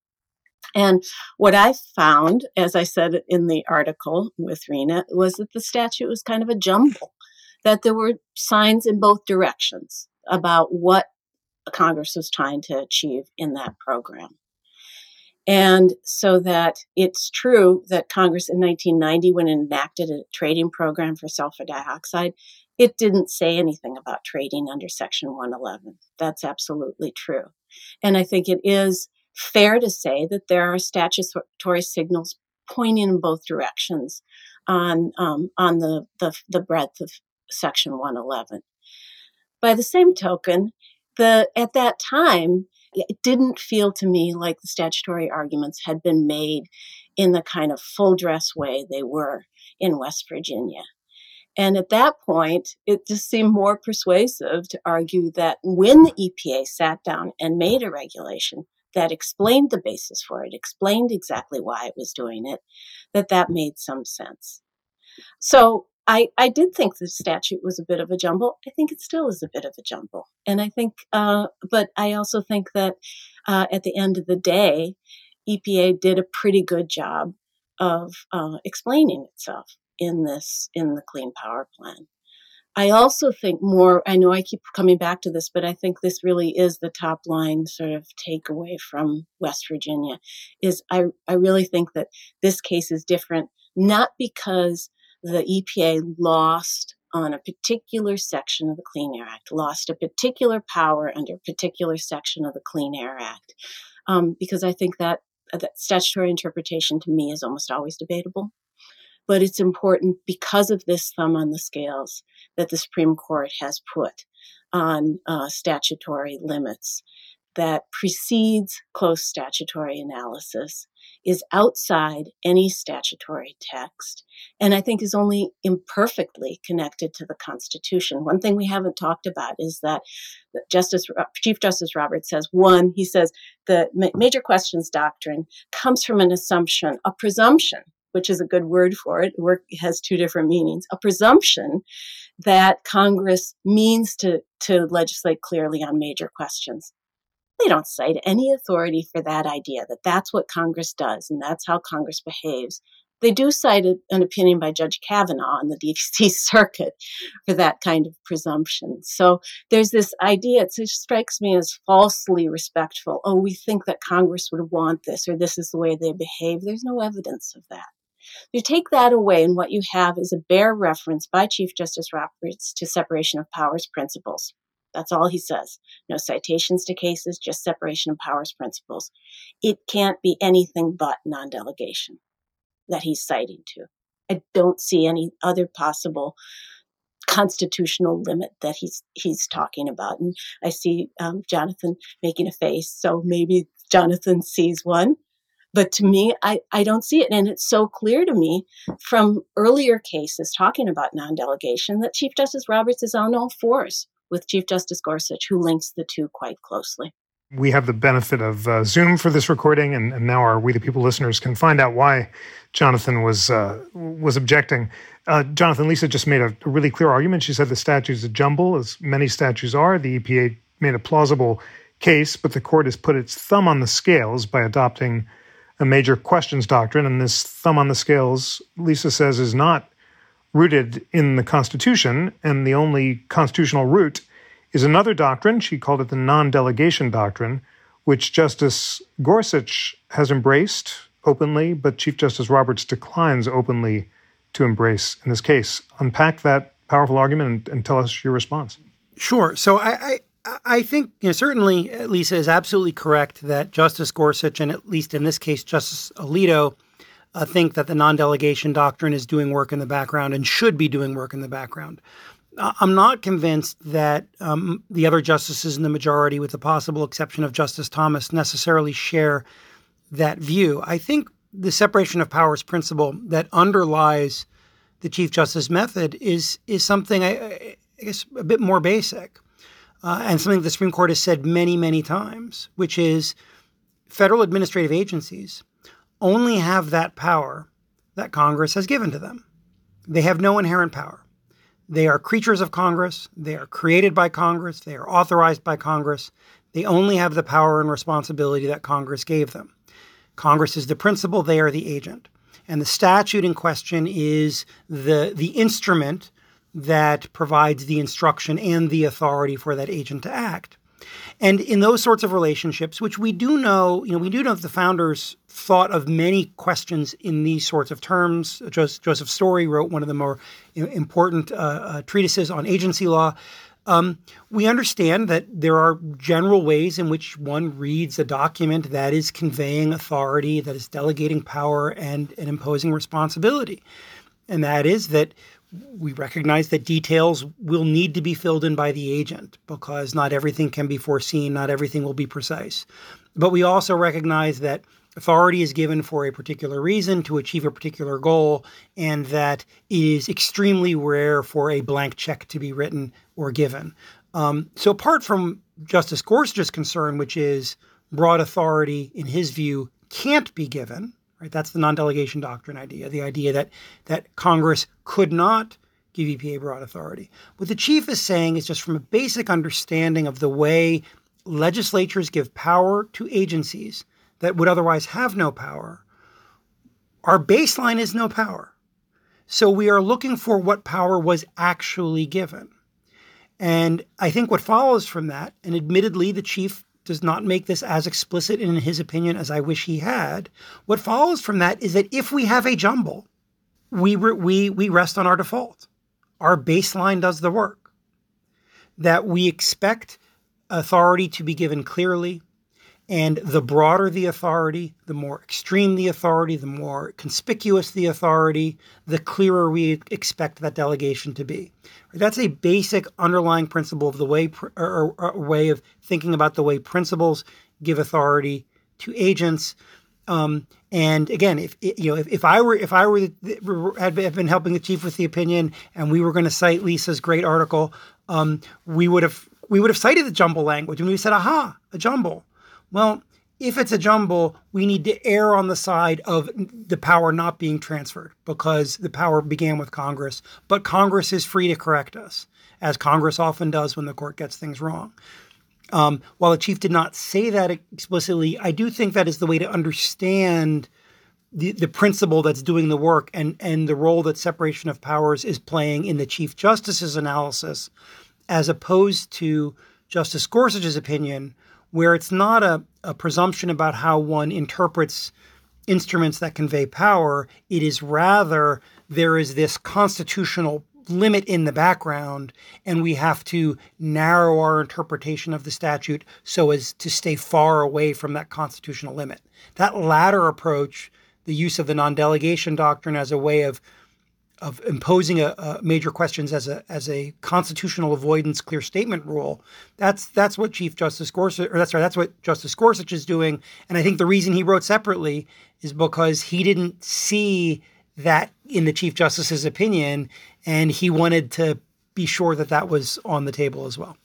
And what I found, as I said in the article with Rena, was that the statute was kind of a jumble, that there were signs in both directions about what Congress was trying to achieve in that program. And so that it's true that Congress in 1990, when it enacted a trading program for sulfur dioxide, it didn't say anything about trading under Section 111. That's absolutely true. And I think it is fair to say that there are statutory signals pointing in both directions on, um, on the, the, the breadth of Section 111. By the same token, the, at that time, it didn't feel to me like the statutory arguments had been made in the kind of full dress way they were in West Virginia. And at that point, it just seemed more persuasive to argue that when the EPA sat down and made a regulation that explained the basis for it, explained exactly why it was doing it, that that made some sense. So I, I did think the statute was a bit of a jumble. I think it still is a bit of a jumble. And I think, uh, but I also think that uh, at the end of the day, EPA did a pretty good job of uh, explaining itself in this, in the Clean Power Plan. I also think more, I know I keep coming back to this, but I think this really is the top line sort of takeaway from West Virginia is I, I really think that this case is different, not because the EPA lost on a particular section of the Clean Air Act, lost a particular power under a particular section of the Clean Air Act, um, because I think that, that statutory interpretation to me is almost always debatable. But it's important because of this thumb on the scales that the Supreme Court has put on uh, statutory limits that precedes close statutory analysis is outside any statutory text and I think is only imperfectly connected to the Constitution. One thing we haven't talked about is that Justice Chief Justice Roberts says one, he says the major questions doctrine comes from an assumption, a presumption, which is a good word for it. It has two different meanings. A presumption that Congress means to, to legislate clearly on major questions. They don't cite any authority for that idea that that's what Congress does and that's how Congress behaves. They do cite an opinion by Judge Kavanaugh on the DC Circuit for that kind of presumption. So there's this idea, it strikes me as falsely respectful. Oh, we think that Congress would want this or this is the way they behave. There's no evidence of that. You take that away, and what you have is a bare reference by Chief Justice Roberts to separation of powers principles. That's all he says. No citations to cases, just separation of powers principles. It can't be anything but non delegation that he's citing to. I don't see any other possible constitutional limit that he's he's talking about. And I see um, Jonathan making a face, so maybe Jonathan sees one. But to me, I, I don't see it. And it's so clear to me from earlier cases talking about non delegation that Chief Justice Roberts is on all fours with Chief Justice Gorsuch, who links the two quite closely. We have the benefit of uh, Zoom for this recording, and, and, now our We the People listeners can find out why Jonathan was uh, was objecting. Uh, Jonathan, Lisa just made a, a really clear argument. She said the statute's a jumble, as many statutes are. The EPA made a plausible case, but the court has put its thumb on the scales by adopting a major questions doctrine. And this thumb on the scales, Lisa says, is not rooted in the Constitution, and the only constitutional root is another doctrine. She called it the non delegation doctrine, which Justice Gorsuch has embraced openly, but Chief Justice Roberts declines openly to embrace in this case. Unpack that powerful argument and, and tell us your response. Sure. So I, I, I think you know, certainly Lisa is absolutely correct that Justice Gorsuch, and at least in this case, Justice Alito, uh, think that the non delegation doctrine is doing work in the background and should be doing work in the background. Uh, I'm not convinced that um, the other justices in the majority, with the possible exception of Justice Thomas, necessarily share that view. I think the separation of powers principle that underlies the Chief Justice method is is something I, I guess a bit more basic, uh, and something the Supreme Court has said many many times, which is federal administrative agencies only have that power that Congress has given to them. They have no inherent power. They are creatures of Congress. They are created by Congress. They are authorized by Congress. They only have the power and responsibility that Congress gave them. Congress is the principal, they are the agent. And the statute in question is the, the instrument that provides the instruction and the authority for that agent to act. And in those sorts of relationships, which we do know, you know, we do know that the founders thought of many questions in these sorts of terms. Joseph Story wrote one of the more important uh, uh, treatises on agency law. Um, we understand that there are general ways in which one reads a document that is conveying authority, that is delegating power and, and imposing responsibility. And that is that we recognize that details will need to be filled in by the agent because not everything can be foreseen, not everything will be precise. But we also recognize that authority is given for a particular reason to achieve a particular goal, and that it is extremely rare for a blank check to be written or given. Um, so, apart from Justice Gorsuch's concern, which is broad authority, in his view, can't be given, Right? That's the non-delegation doctrine idea, the idea that that Congress could not give EPA broad authority. What the chief is saying is just from a basic understanding of the way legislatures give power to agencies that would otherwise have no power. Our baseline is no power. So we are looking for what power was actually given. And I think what follows from that, and admittedly, the chief does not make this as explicit in his opinion as I wish he had. What follows from that is that if we have a jumble, we, re- we, we rest on our default. Our baseline does the work. That we expect authority to be given clearly And the broader the authority, the more extreme the authority, the more conspicuous the authority, the clearer we expect that delegation to be. That's a basic underlying principle of the way or, or way of thinking about the way principals give authority to agents. Um, and again, if you know, if, if I were if I were had been helping the chief with the opinion, and we were going to cite Lisa's great article, um, we would have we would have cited the jumble language, and we said, "Aha, a jumble." Well, if it's a jumble, we need to err on the side of the power not being transferred because the power began with Congress. But Congress is free to correct us, as Congress often does when the court gets things wrong. Um, while the chief did not say that explicitly, I do think that is the way to understand the, the principle that's doing the work and, and the role that separation of powers is playing in the Chief Justice's analysis, as opposed to Justice Gorsuch's opinion, where it's not a, a presumption about how one interprets instruments that convey power. It is rather there is this constitutional limit in the background, and we have to narrow our interpretation of the statute so as to stay far away from that constitutional limit. That latter approach, the use of the non-delegation doctrine as a way of of imposing a, a, major questions as a as a constitutional avoidance clear statement rule. That's that's what Chief Justice Gorsuch, or that's right, that's what Justice Gorsuch is doing. And I think the reason he wrote separately is because he didn't see that in the Chief Justice's opinion, and he wanted to be sure that that was on the table as well.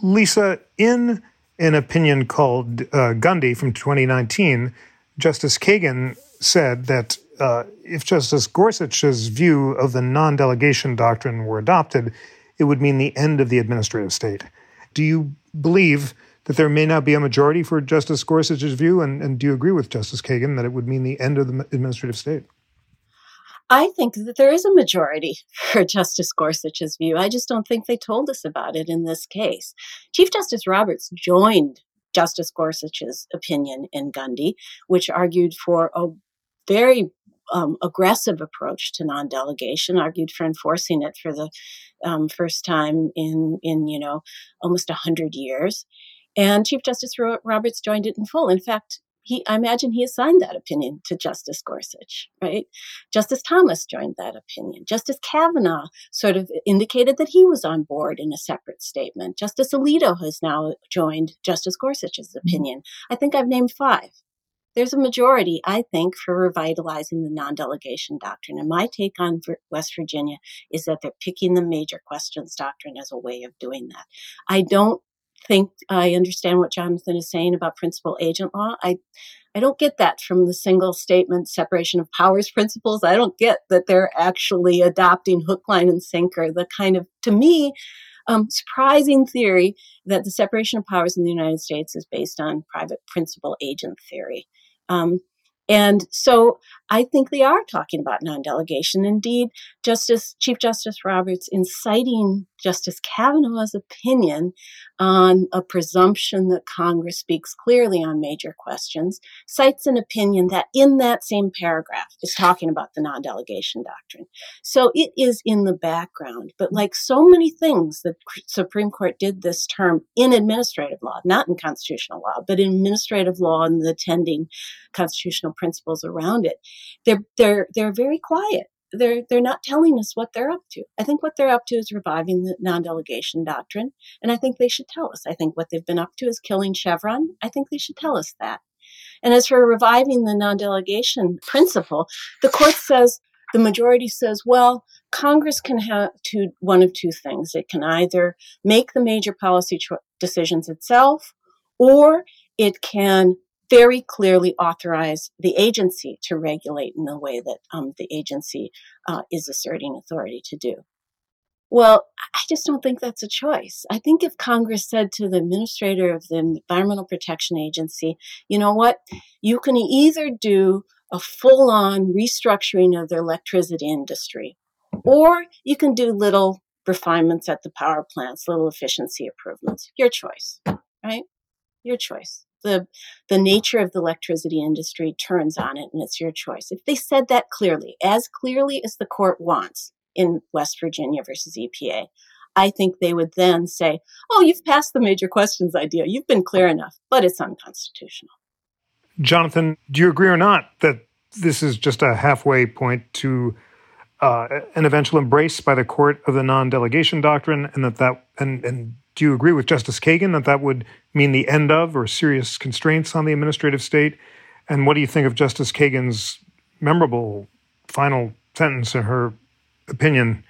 Lisa, in an opinion called uh, Gundy from 2019, Justice Kagan said that uh, if Justice Gorsuch's view of the non delegation doctrine were adopted, it would mean the end of the administrative state. Do you believe that there may not be a majority for Justice Gorsuch's view? And, and do you agree with Justice Kagan that it would mean the end of the administrative state? I think that there is a majority for Justice Gorsuch's view. I just don't think they told us about it in this case. Chief Justice Roberts joined Justice Gorsuch's opinion in Gundy, which argued for a very um, aggressive approach to non-delegation, argued for enforcing it for the um, first time in in you know almost a hundred years, and Chief Justice Roberts joined it in full. In fact, he I imagine he assigned that opinion to Justice Gorsuch, right? Justice Thomas joined that opinion. Justice Kavanaugh sort of indicated that he was on board in a separate statement. Justice Alito has now joined Justice Gorsuch's mm-hmm. opinion. I think I've named five there's a majority, I think, for revitalizing the non delegation doctrine. And my take on West Virginia is that they're picking the major questions doctrine as a way of doing that. I don't think I understand what Jonathan is saying about principal agent law. I I don't get that from the single statement separation of powers principles. I don't get that they're actually adopting hook, line, and sinker, the kind of, to me, um, surprising theory that the separation of powers in the United States is based on private principal agent theory. Um, and so I think they are talking about non-delegation. Indeed, Justice Chief Justice Roberts, in citing Justice Kavanaugh's opinion on a presumption that Congress speaks clearly on major questions, cites an opinion that in that same paragraph is talking about the non-delegation doctrine. So it is in the background. But like so many things the Supreme Court did this term in administrative law, not in constitutional law, but in administrative law and the attending constitutional principles around it, they're they're they're very quiet. They're they're not telling us what they're up to. I think what they're up to is reviving the non-delegation doctrine, and I think they should tell us. I think what they've been up to is killing Chevron. I think they should tell us that. And as for reviving the non-delegation principle, the court says the majority says, well, Congress can have two, one of two things. It can either make the major policy decisions itself, or it can very clearly authorize the agency to regulate in the way that um, the agency uh, is asserting authority to do. Well, I just don't think that's a choice. I think if Congress said to the administrator of the Environmental Protection Agency, you know what, you can either do a full on restructuring of the electricity industry, or you can do little refinements at the power plants, little efficiency improvements. Your choice, right? Your choice the the nature of the electricity industry turns on it and it's your choice. If they said that clearly, as clearly as the court wants in West Virginia versus EPA, I think they would then say, oh, you've passed the major questions idea. You've been clear enough, but it's unconstitutional. Jonathan, do you agree or not that this is just a halfway point to uh, an eventual embrace by the court of the non-delegation doctrine, and that that and and do you agree with Justice Kagan that that would mean the end of or serious constraints on the administrative state? And what do you think of Justice Kagan's memorable final sentence in her opinion?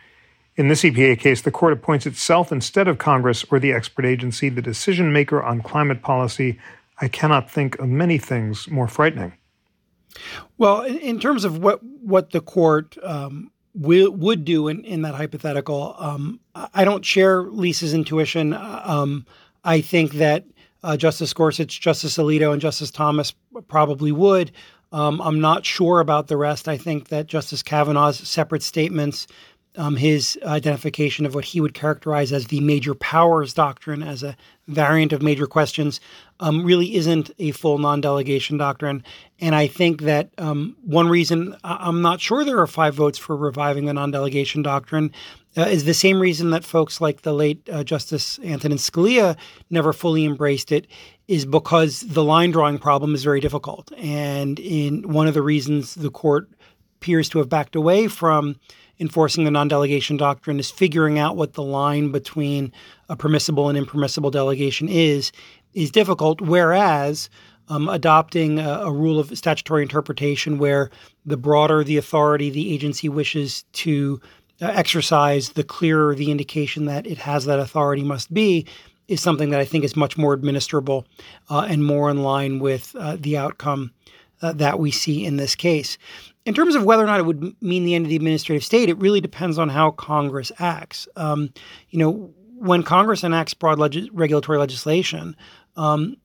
In this EPA case, the court appoints itself instead of Congress or the expert agency the decision maker on climate policy. I cannot think of many things more frightening. Well, in, terms of what what the court um, would do in, in that hypothetical. Um, I don't share Lisa's intuition. Um, I think that uh, Justice Gorsuch, Justice Alito, and Justice Thomas probably would. Um, I'm not sure about the rest. I think that Justice Kavanaugh's separate statements, um, his identification of what he would characterize as the major powers doctrine as a variant of major questions, um, really isn't a full non delegation doctrine. And I think that um, one reason I'm not sure there are five votes for reviving the non delegation doctrine uh, is the same reason that folks like the late uh, Justice Antonin Scalia never fully embraced it, is because the line drawing problem is very difficult. And in one of the reasons the court appears to have backed away from enforcing the non delegation doctrine is figuring out what the line between a permissible and impermissible delegation is is difficult. Whereas um, adopting a, a, rule of statutory interpretation where the broader the authority the agency wishes to uh, exercise, the clearer the indication that it has that authority must be, is something that I think is much more administrable uh, and more in line with uh, the outcome uh, that we see in this case. In terms of whether or not it would mean the end of the administrative state, it really depends on how Congress acts. Um, you know, when Congress enacts broad leg- regulatory legislation, um,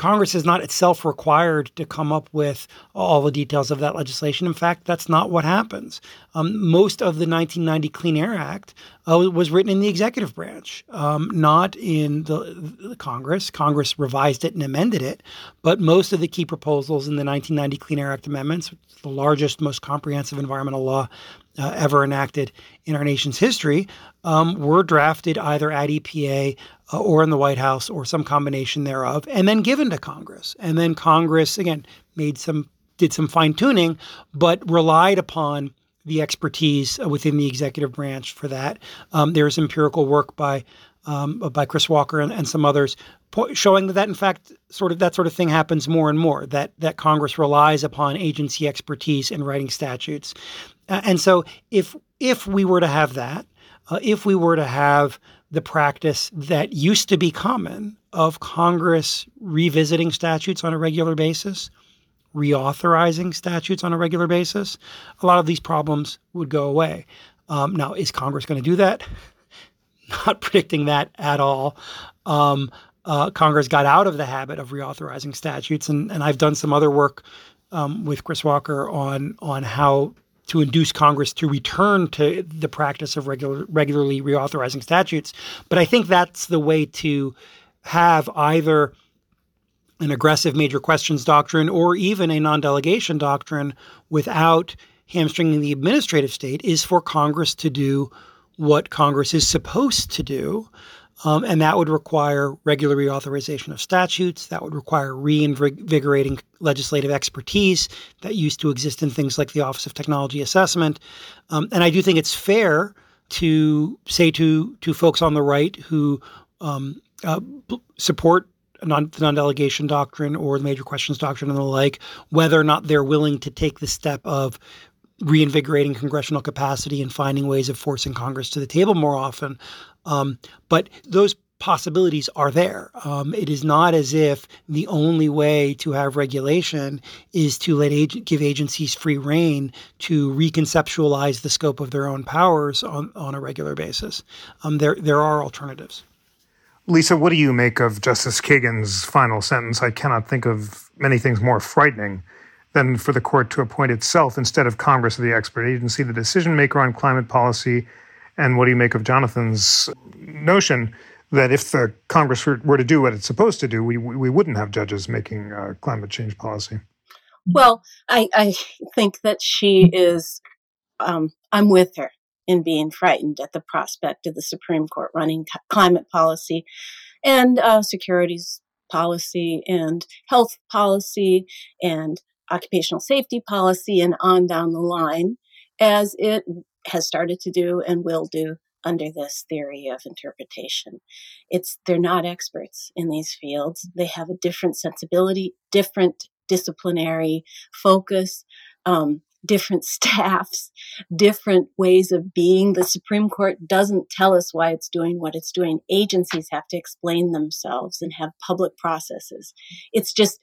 Congress is not itself required to come up with all the details of that legislation. In fact, that's not what happens. Um, most of the 1990 Clean Air Act uh, was written in the executive branch, um, not in the, the, Congress. Congress revised it and amended it, but most of the key proposals in the 1990 Clean Air Act amendments, the largest, most comprehensive environmental law uh, ever enacted in our nation's history, um, were drafted either at EPA uh, or in the White House or some combination thereof, and then given to Congress. And then Congress again made some did some fine tuning, but relied upon the expertise within the executive branch for that. Um, there's empirical work by um, by Chris Walker and, and some others po- showing that, that in fact sort of that sort of thing happens more and more that that Congress relies upon agency expertise in writing statutes. And so if if we were to have that, uh, if we were to have the practice that used to be common of Congress revisiting statutes on a regular basis, reauthorizing statutes on a regular basis, a lot of these problems would go away. Um, now, is Congress going to do that? Not predicting that at all. Um, uh, Congress got out of the habit of reauthorizing statutes, and, and I've done some other work um, with Chris Walker on on how to induce Congress to return to the practice of regular, regularly reauthorizing statutes. But I think that's the way to have either an aggressive major questions doctrine or even a non delegation doctrine without hamstringing the administrative state is for Congress to do what Congress is supposed to do. Um, and that would require regular reauthorization of statutes. That would require reinvigorating legislative expertise that used to exist in things like the Office of Technology Assessment. Um, and I do think it's fair to say to to folks on the right who um, uh, support non, the non-delegation doctrine or the major questions doctrine and the like, whether or not they're willing to take the step of reinvigorating congressional capacity and finding ways of forcing Congress to the table more often. Um, but those possibilities are there. Um, it is not as if the only way to have regulation is to let ag- give agencies free rein to reconceptualize the scope of their own powers on, on a regular basis. Um, there there are alternatives. Lisa, what do you make of Justice Kagan's final sentence? I cannot think of many things more frightening than for the court to appoint itself instead of Congress or the expert agency, the decision maker on climate policy. And what do you make of Jonathan's notion that if the Congress were, to do what it's supposed to do, we, we wouldn't have judges making uh, climate change policy? Well, I, I think that she is, um, I'm with her in being frightened at the prospect of the Supreme Court running climate policy and uh, securities policy and health policy and occupational safety policy and on down the line, as it has started to do and will do under this theory of interpretation. It's they're not experts in these fields. They have a different sensibility, different disciplinary focus, um, different staffs, different ways of being. The Supreme Court doesn't tell us why it's doing what it's doing. Agencies have to explain themselves and have public processes. It's just,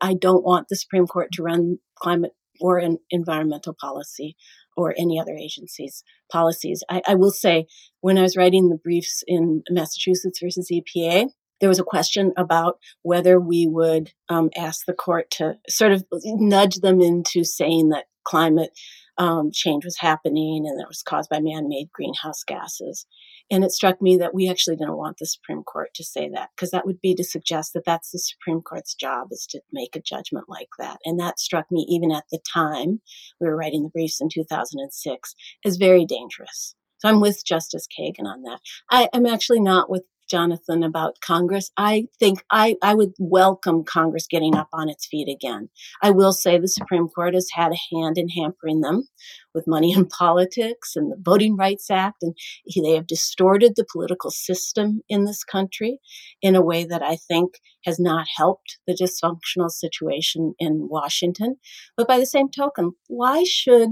I don't want the Supreme Court to run climate or an environmental policy or any other agency's policies. I, I will say, when I was writing the briefs in Massachusetts versus EPA, there was a question about whether we would um, ask the court to sort of nudge them into saying that climate um, change was happening and that was caused by man made greenhouse gases. And it struck me that we actually didn't want the Supreme Court to say that because that would be to suggest that that's the Supreme Court's job is to make a judgment like that. And that struck me even at the time we were writing the briefs in 2006 as very dangerous. So I'm with Justice Kagan on that. I, am actually not with Jonathan, about Congress. I think I, I would welcome Congress getting up on its feet again. I will say the Supreme Court has had a hand in hampering them with money in politics and the Voting Rights Act, and they have distorted the political system in this country in a way that I think has not helped the dysfunctional situation in Washington. But by the same token, why should,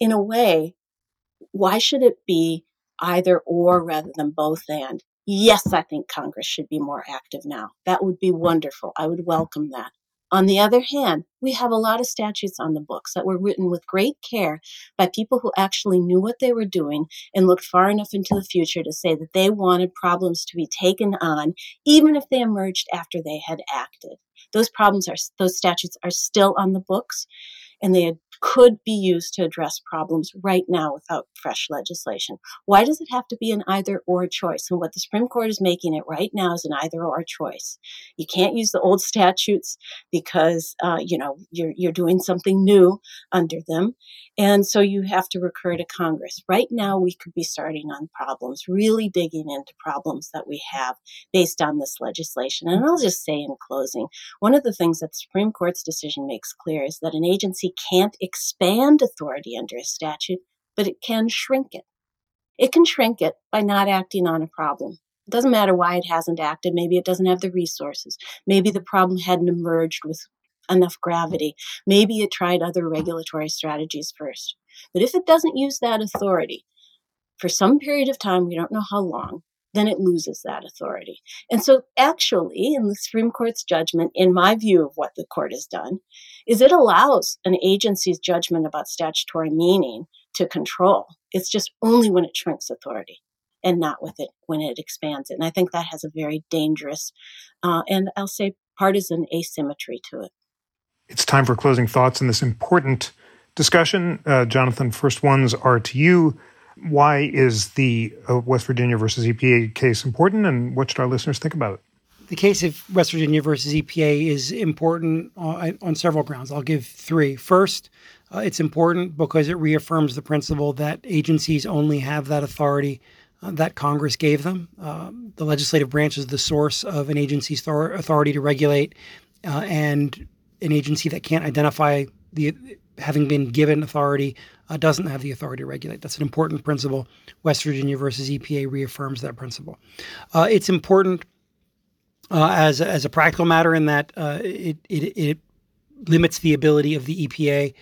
in a way, why should it be either or rather than both and? Yes, I think Congress should be more active now. That would be wonderful. I would welcome that. On the other hand, we have a lot of statutes on the books that were written with great care by people who actually knew what they were doing and looked far enough into the future to say that they wanted problems to be taken on, even if they emerged after they had acted. Those problems are, those statutes are still on the books and they could be used to address problems right now without fresh legislation. Why does it have to be an either or choice? And what the Supreme Court is making it right now is an either or choice. You can't use the old statutes because uh, you know you're you're doing something new under them, and so you have to recur to Congress. Right now, we could be starting on problems, really digging into problems that we have based on this legislation. And I'll just say in closing, one of the things that the Supreme Court's decision makes clear is that an agency can't expand authority under a statute, but it can shrink it. It can shrink it by not acting on a problem. It doesn't matter why it hasn't acted. Maybe it doesn't have the resources. Maybe the problem hadn't emerged with enough gravity. Maybe it tried other regulatory strategies first. But if it doesn't use that authority for some period of time, we don't know how long, then it loses that authority. And so, actually, in the Supreme Court's judgment, in my view of what the court has done, is it allows an agency's judgment about statutory meaning to control. It's just only when it shrinks authority and not with it when it expands it. And I think that has a very dangerous uh, and I'll say partisan asymmetry to it. It's time for closing thoughts in this important discussion. Uh, Jonathan, first ones are to you. Why is the uh, West Virginia versus EPA case important, and what should our listeners think about it? The case of West Virginia versus EPA is important on, on several grounds. I'll give three. First, uh, it's important because it reaffirms the principle that agencies only have that authority uh, that Congress gave them. Uh, the legislative branch is the source of an agency's authority to regulate, uh, and an agency that can't identify the having been given authority uh, doesn't have the authority to regulate. That's an important principle. West Virginia versus EPA reaffirms that principle. Uh, it's important uh, as as a practical matter in that uh, it, it, it limits the ability of the EPA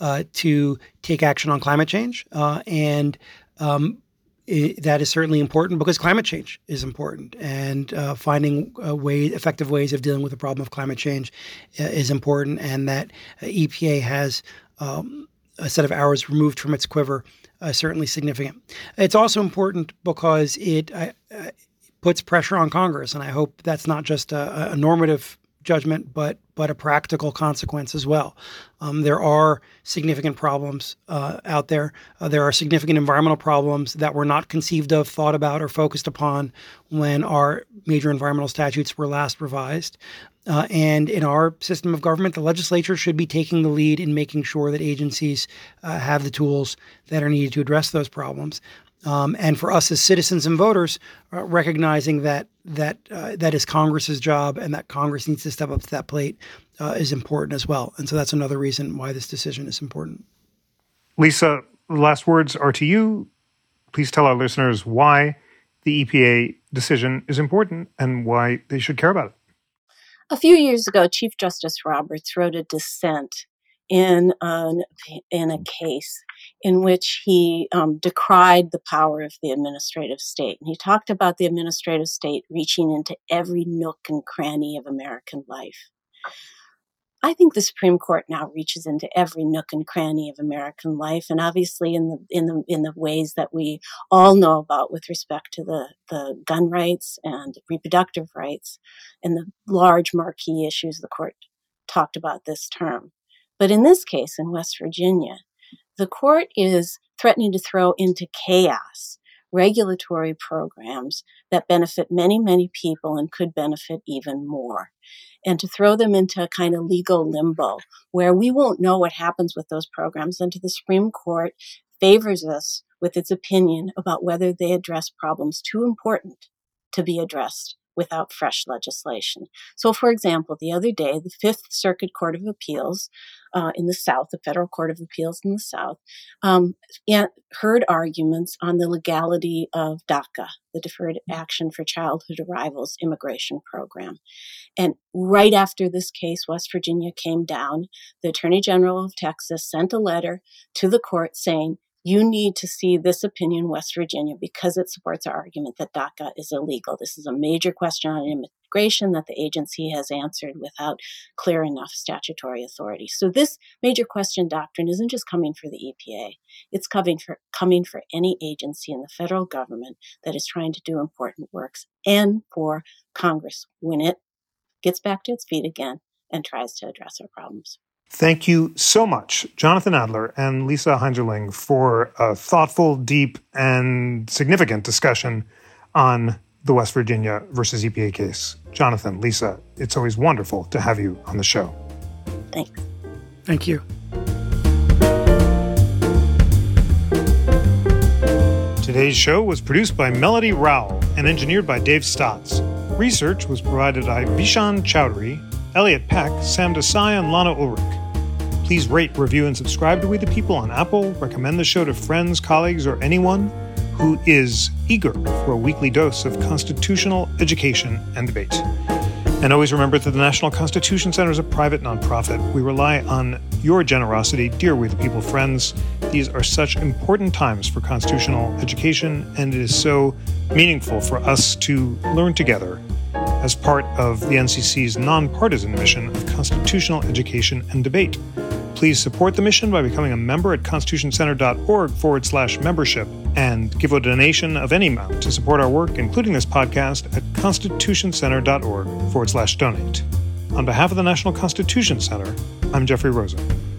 uh, to take action on climate change and um, it, that is certainly important because climate change is important, and uh, finding uh, effective ways of dealing with the problem of climate change uh, is important, and that EPA has um, a set of hours removed from its quiver uh, certainly significant. It's also important because it uh, puts pressure on Congress, and I hope that's not just a, a normative judgment, but but a practical consequence as well. Um, there are significant problems uh, out there. Uh, there are significant environmental problems that were not conceived of, thought about, or focused upon when our major environmental statutes were last revised. Uh, and in our system of government, the legislature should be taking the lead in making sure that agencies uh, have the tools that are needed to address those problems. Um, and for us as citizens and voters, uh, recognizing that that uh, that is Congress's job and that Congress needs to step up to that plate uh, is important as well. And so that's another reason why this decision is important. Lisa, the last words are to you. Please tell our listeners why the EPA decision is important and why they should care about it. A few years ago, Chief Justice Roberts wrote a dissent in an, in a case in which he um, decried the power of the administrative state. And he talked about the administrative state reaching into every nook and cranny of American life. I think the Supreme Court now reaches into every nook and cranny of American life, and obviously in the in the in the ways that we all know about with respect to the the gun rights and reproductive rights, and the large marquee issues the court talked about this term. But in this case, in West Virginia, the court is threatening to throw into chaos regulatory programs that benefit many, many people and could benefit even more. And to throw them into a kind of legal limbo where we won't know what happens with those programs until the Supreme Court favors us with its opinion about whether they address problems too important to be addressed without fresh legislation. So, for example, the other day, the Fifth Circuit Court of Appeals uh, in the South, the Federal Court of Appeals in the South, um, heard arguments on the legality of DACA, the Deferred Action for Childhood Arrivals Immigration Program. And right after this case, West Virginia came down. The Attorney General of Texas sent a letter to the court saying, you need to see this opinion, West Virginia, because it supports our argument that DACA is illegal. This is a major question on immigration that the agency has answered without clear enough statutory authority. So this major question doctrine isn't just coming for the EPA. It's coming for coming for any agency in the federal government that is trying to do important works and for Congress when it gets back to its feet again and tries to address our problems. Thank you so much, Jonathan Adler and Lisa Heinzerling, for a thoughtful, deep, and significant discussion on the West Virginia versus EPA case. Jonathan, Lisa, it's always wonderful to have you on the show. Thanks. Thank you. Today's show was produced by Melody Rowell and engineered by Dave Stotts. Research was provided by Vishan Chowdhury, Elliot Peck, Sam Desai, and Lana Ulrich. Please rate, review, and subscribe to We the People on Apple. Recommend the show to friends, colleagues, or anyone who is eager for a weekly dose of constitutional education and debate. And always remember that the National Constitution Center is a private nonprofit. We rely on your generosity, dear We the People friends. These are such important times for constitutional education, and it is so meaningful for us to learn together as part of the NCC's nonpartisan mission of constitutional education and debate. Please support the mission by becoming a member at constitutioncenter.org forward slash membership and give a donation of any amount to support our work, including this podcast, at constitutioncenter.org forward slash donate. On behalf of the National Constitution Center, I'm Jeffrey Rosen.